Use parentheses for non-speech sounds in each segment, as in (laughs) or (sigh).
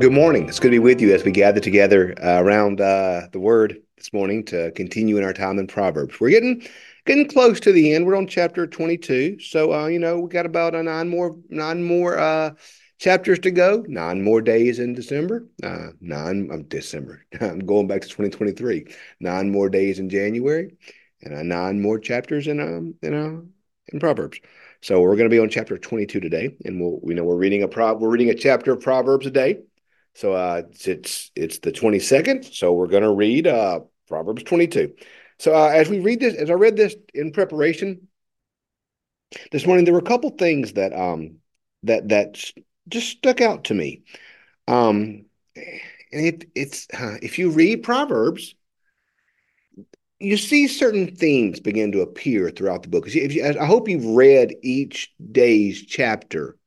Good morning. It's good to be with you as we gather together uh, around uh, the Word this morning to continue in our time in Proverbs. We're getting getting close to the end. We're on chapter 22, so uh, you know we got about uh, nine more nine more uh, chapters to go. Nine more days in December. Uh, nine of December. (laughs) I'm going back to 2023. Nine more days in January, and nine more chapters in um in in Proverbs. So we're going to be on chapter 22 today, and we'll we know we're reading a pro we're reading a chapter of Proverbs a day. So uh, it's it's the 22nd. So we're going to read uh, Proverbs 22. So uh, as we read this, as I read this in preparation this morning, there were a couple things that um that that just stuck out to me. Um, and it it's uh, if you read Proverbs, you see certain themes begin to appear throughout the book. If you, I hope you've read each day's chapter.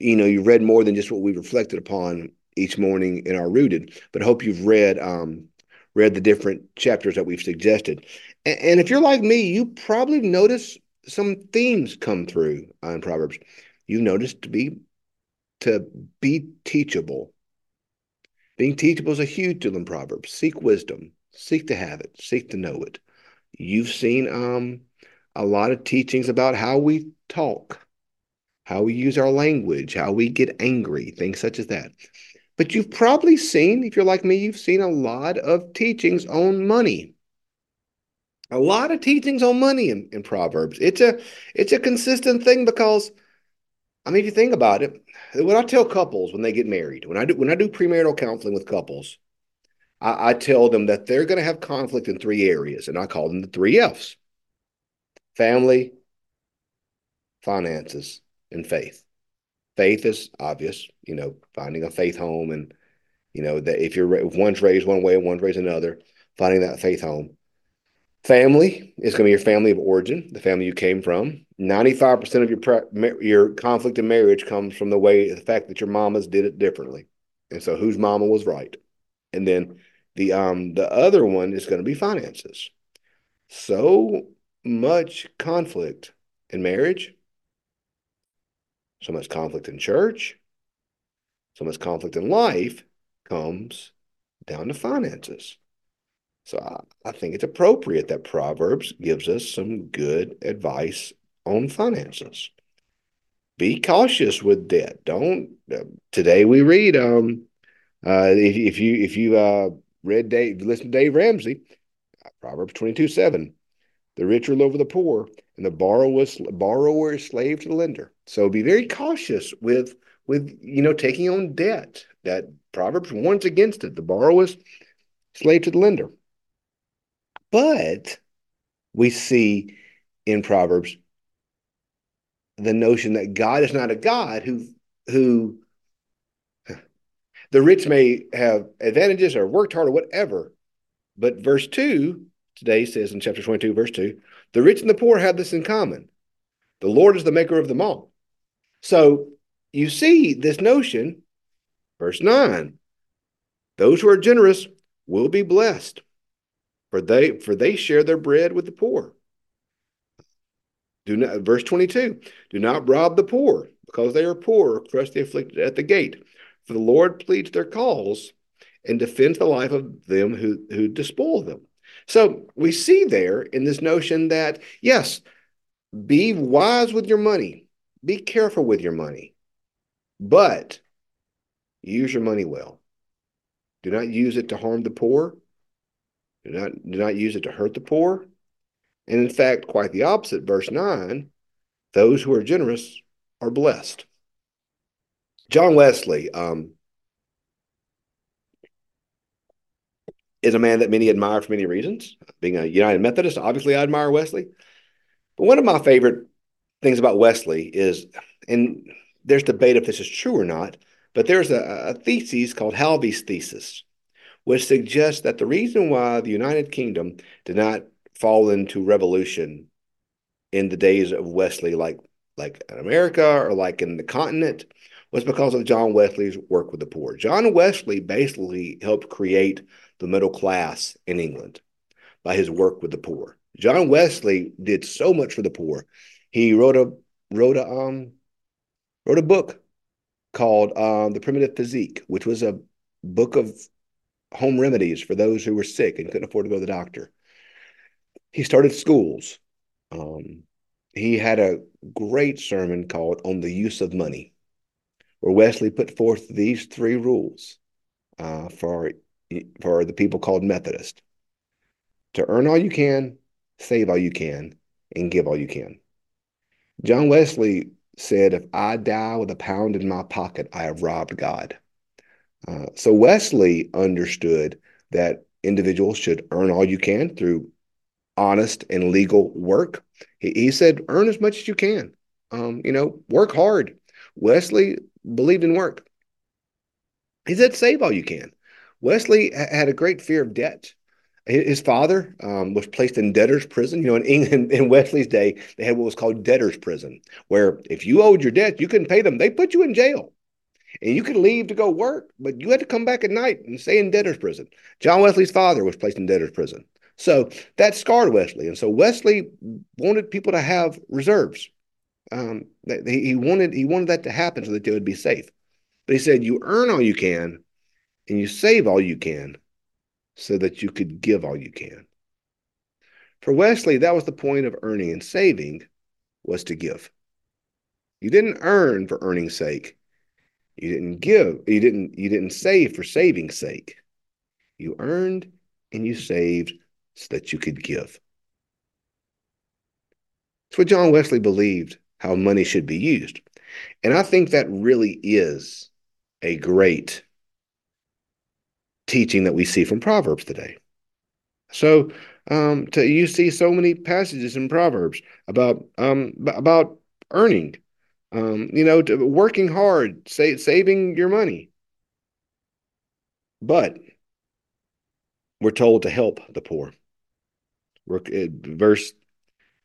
You know, you've read more than just what we reflected upon each morning in our rooted. But I hope you've read um, read the different chapters that we've suggested. And, and if you're like me, you probably notice some themes come through in Proverbs. You notice to be to be teachable. Being teachable is a huge deal in Proverbs. Seek wisdom, seek to have it, seek to know it. You've seen um, a lot of teachings about how we talk, how we use our language, how we get angry, things such as that. But you've probably seen, if you're like me, you've seen a lot of teachings on money. A lot of teachings on money in, in Proverbs. It's a it's a consistent thing because I mean, if you think about it, when I tell couples when they get married, when I do when I do premarital counseling with couples, I, I tell them that they're going to have conflict in three areas, and I call them the three F's: family, finances, and faith faith is obvious, you know, finding a faith home and, you know, that if you're if one's raised one way and one's raised another, finding that faith home. Family is going to be your family of origin, the family you came from. 95% of your your conflict in marriage comes from the way the fact that your mamas did it differently. And so whose mama was right? And then the um the other one is going to be finances. So much conflict in marriage so much conflict in church, so much conflict in life comes down to finances. So I, I, think it's appropriate that Proverbs gives us some good advice on finances. Be cautious with debt. Don't. Uh, today we read. Um, uh, if, if you if you uh read Dave, listen to Dave Ramsey, Proverbs twenty two seven. The rich rule over the poor, and the borrower borrower is slave to the lender. So be very cautious with with you know taking on debt. That Proverbs warns against it. The borrower is slave to the lender. But we see in Proverbs the notion that God is not a God who who the rich may have advantages or worked hard or whatever. But verse 2 today says in chapter 22, verse 2, the rich and the poor have this in common. The Lord is the maker of them all. So you see this notion, verse 9, those who are generous will be blessed, for they for they share their bread with the poor. Do not verse 22, do not rob the poor, because they are poor, or crush the afflicted at the gate. For the Lord pleads their cause and defends the life of them who, who despoil them. So we see there in this notion that, yes, be wise with your money, be careful with your money, but use your money well. Do not use it to harm the poor. Do not, do not use it to hurt the poor. And in fact, quite the opposite, verse 9 those who are generous are blessed. John Wesley, um, is a man that many admire for many reasons. Being a United Methodist, obviously I admire Wesley. But one of my favorite things about Wesley is, and there's debate if this is true or not, but there's a, a thesis called Halévy's thesis, which suggests that the reason why the United Kingdom did not fall into revolution in the days of Wesley, like like in America or like in the continent, was because of John Wesley's work with the poor. John Wesley basically helped create the middle class in England by his work with the poor. John Wesley did so much for the poor. He wrote a wrote a um wrote a book called um, The Primitive Physique, which was a book of home remedies for those who were sick and couldn't afford to go to the doctor. He started schools. Um, he had a great sermon called On the Use of Money, where Wesley put forth these three rules uh, for, for the people called Methodist to earn all you can, save all you can, and give all you can. John Wesley said, If I die with a pound in my pocket, I have robbed God. Uh, so Wesley understood that individuals should earn all you can through honest and legal work. He, he said, earn as much as you can. Um, you know, work hard. Wesley believed in work. He said, save all you can. Wesley had a great fear of debt. His father um, was placed in debtor's prison. You know, in England, in Wesley's day, they had what was called debtor's prison, where if you owed your debt, you couldn't pay them. They put you in jail. And you could leave to go work, but you had to come back at night and stay in debtor's prison. John Wesley's father was placed in debtor's prison. So that scarred Wesley. And so Wesley wanted people to have reserves. Um, he wanted he wanted that to happen so that they would be safe. But he said, you earn all you can and you save all you can so that you could give all you can. For Wesley, that was the point of earning and saving was to give. You didn't earn for earning's sake. You didn't give, you didn't you didn't save for saving's sake. You earned and you saved so that you could give. It's what John Wesley believed how money should be used. And I think that really is a great teaching that we see from Proverbs today. So um, to, you see so many passages in Proverbs about um, about earning, um, you know, working hard, say, saving your money. But we're told to help the poor. We're, uh, verse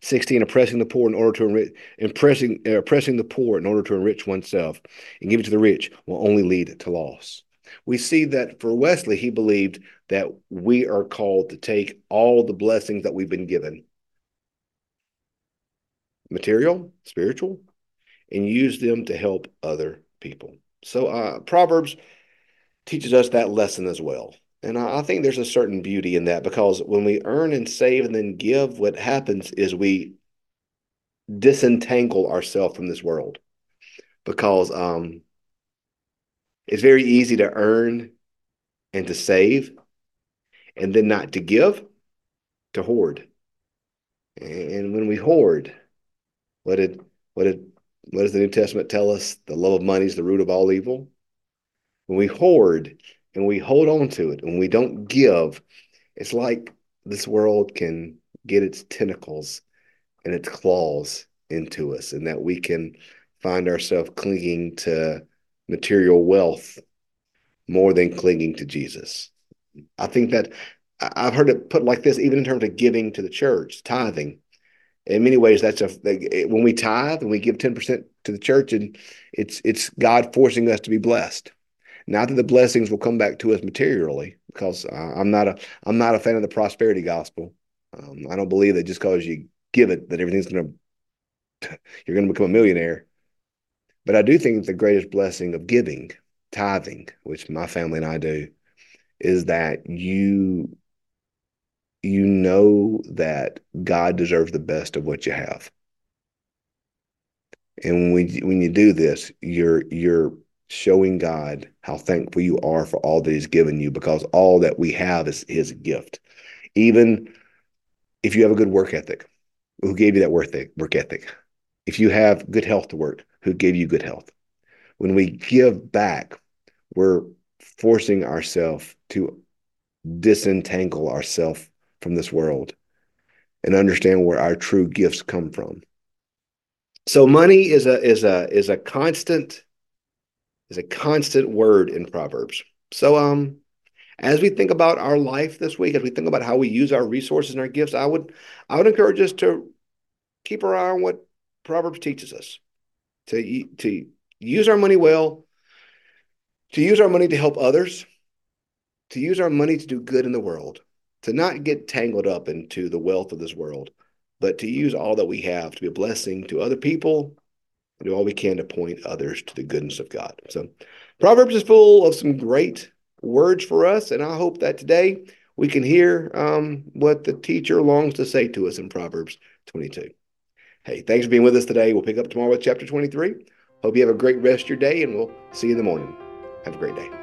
16, oppressing the poor in order to enrich, impressing, uh, oppressing the poor in order to enrich oneself and give it to the rich will only lead to loss. We see that for Wesley, he believed that we are called to take all the blessings that we've been given material, spiritual, and use them to help other people. So, uh, Proverbs teaches us that lesson as well. And I, I think there's a certain beauty in that because when we earn and save and then give, what happens is we disentangle ourselves from this world because um, it's very easy to earn and to save and then not to give, to hoard. And when we hoard, what did what did what does the New Testament tell us? The love of money is the root of all evil. When we hoard, and we hold on to it and we don't give, it's like this world can get its tentacles and its claws into us, and that we can find ourselves clinging to material wealth more than clinging to Jesus. I think that I've heard it put like this, even in terms of giving to the church, tithing. In many ways, that's a when we tithe and we give ten percent to the church, and it's it's God forcing us to be blessed. Not that the blessings will come back to us materially, because I'm not a I'm not a fan of the prosperity gospel. Um, I don't believe that just because you give it that everything's to you're to become a millionaire. But I do think the greatest blessing of giving, tithing, which my family and I do, is that you you know that God deserves the best of what you have. And when when you do this, you're you're showing God how thankful you are for all that He's given you because all that we have is His gift. Even if you have a good work ethic, who gave you that work ethic? If you have good health to work, who gave you good health? When we give back, we're forcing ourselves to disentangle ourselves from this world and understand where our true gifts come from. So money is a is a is a constant is a constant word in Proverbs. So, um, as we think about our life this week, as we think about how we use our resources and our gifts, I would, I would encourage us to keep our eye on what Proverbs teaches us, to to use our money well, to use our money to help others, to use our money to do good in the world, to not get tangled up into the wealth of this world, but to use all that we have to be a blessing to other people do all we can to point others to the goodness of God. So, Proverbs is full of some great words for us, and I hope that today we can hear um, what the teacher longs to say to us in Proverbs 22. Hey, thanks for being with us today. We'll pick up tomorrow with chapter 23. Hope you have a great rest of your day, and we'll see you in the morning. Have a great day.